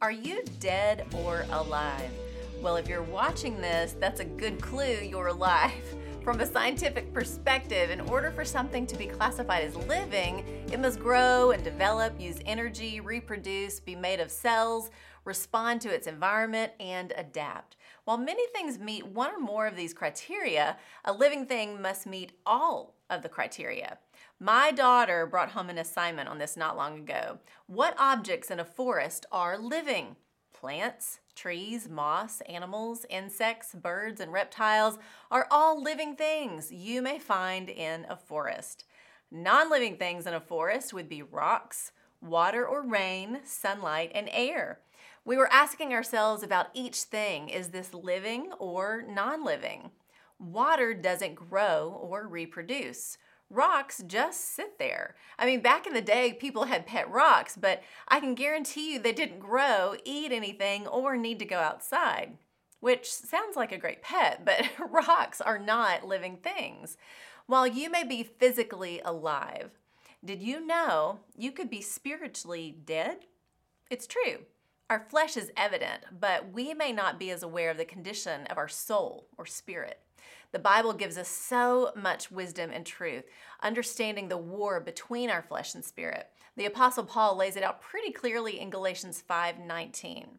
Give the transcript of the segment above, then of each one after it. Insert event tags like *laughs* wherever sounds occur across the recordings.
Are you dead or alive? Well, if you're watching this, that's a good clue you're alive. From a scientific perspective, in order for something to be classified as living, it must grow and develop, use energy, reproduce, be made of cells, respond to its environment, and adapt. While many things meet one or more of these criteria, a living thing must meet all of the criteria. My daughter brought home an assignment on this not long ago. What objects in a forest are living? Plants, trees, moss, animals, insects, birds, and reptiles are all living things you may find in a forest. Non living things in a forest would be rocks, water or rain, sunlight, and air. We were asking ourselves about each thing is this living or non living? Water doesn't grow or reproduce. Rocks just sit there. I mean, back in the day, people had pet rocks, but I can guarantee you they didn't grow, eat anything, or need to go outside. Which sounds like a great pet, *laughs* but *laughs* rocks are not living things. While you may be physically alive, did you know you could be spiritually dead? It's true. Our flesh is evident, but we may not be as aware of the condition of our soul or spirit. The Bible gives us so much wisdom and truth, understanding the war between our flesh and spirit. The apostle Paul lays it out pretty clearly in Galatians 5:19.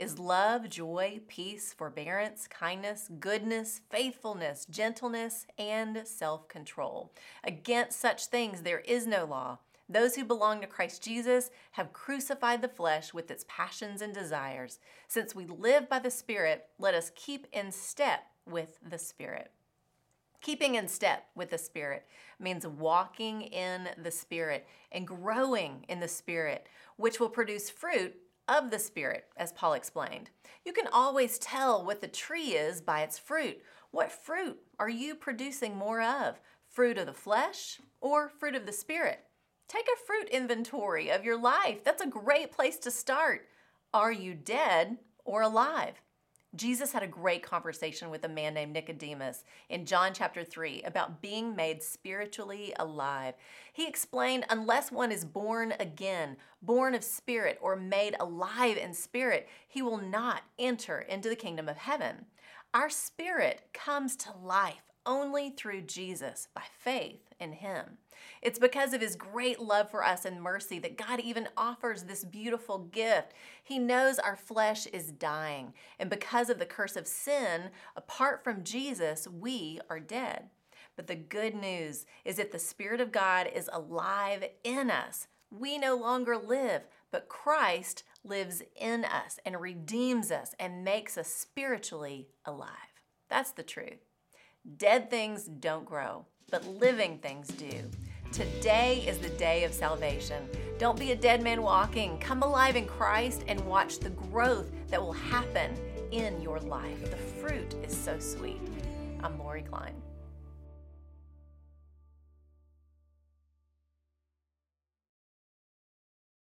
is love, joy, peace, forbearance, kindness, goodness, faithfulness, gentleness, and self control. Against such things there is no law. Those who belong to Christ Jesus have crucified the flesh with its passions and desires. Since we live by the Spirit, let us keep in step with the Spirit. Keeping in step with the Spirit means walking in the Spirit and growing in the Spirit, which will produce fruit of the Spirit, as Paul explained. You can always tell what the tree is by its fruit. What fruit are you producing more of? Fruit of the flesh or fruit of the Spirit? Take a fruit inventory of your life. That's a great place to start. Are you dead or alive? Jesus had a great conversation with a man named Nicodemus in John chapter 3 about being made spiritually alive. He explained unless one is born again, born of spirit, or made alive in spirit, he will not enter into the kingdom of heaven. Our spirit comes to life only through Jesus by faith in Him. It's because of His great love for us and mercy that God even offers this beautiful gift. He knows our flesh is dying, and because of the curse of sin, apart from Jesus, we are dead. But the good news is that the Spirit of God is alive in us. We no longer live, but Christ lives in us and redeems us and makes us spiritually alive. That's the truth. Dead things don't grow, but living things do. Today is the day of salvation. Don't be a dead man walking. Come alive in Christ and watch the growth that will happen in your life. The fruit is so sweet. I'm Lori Klein.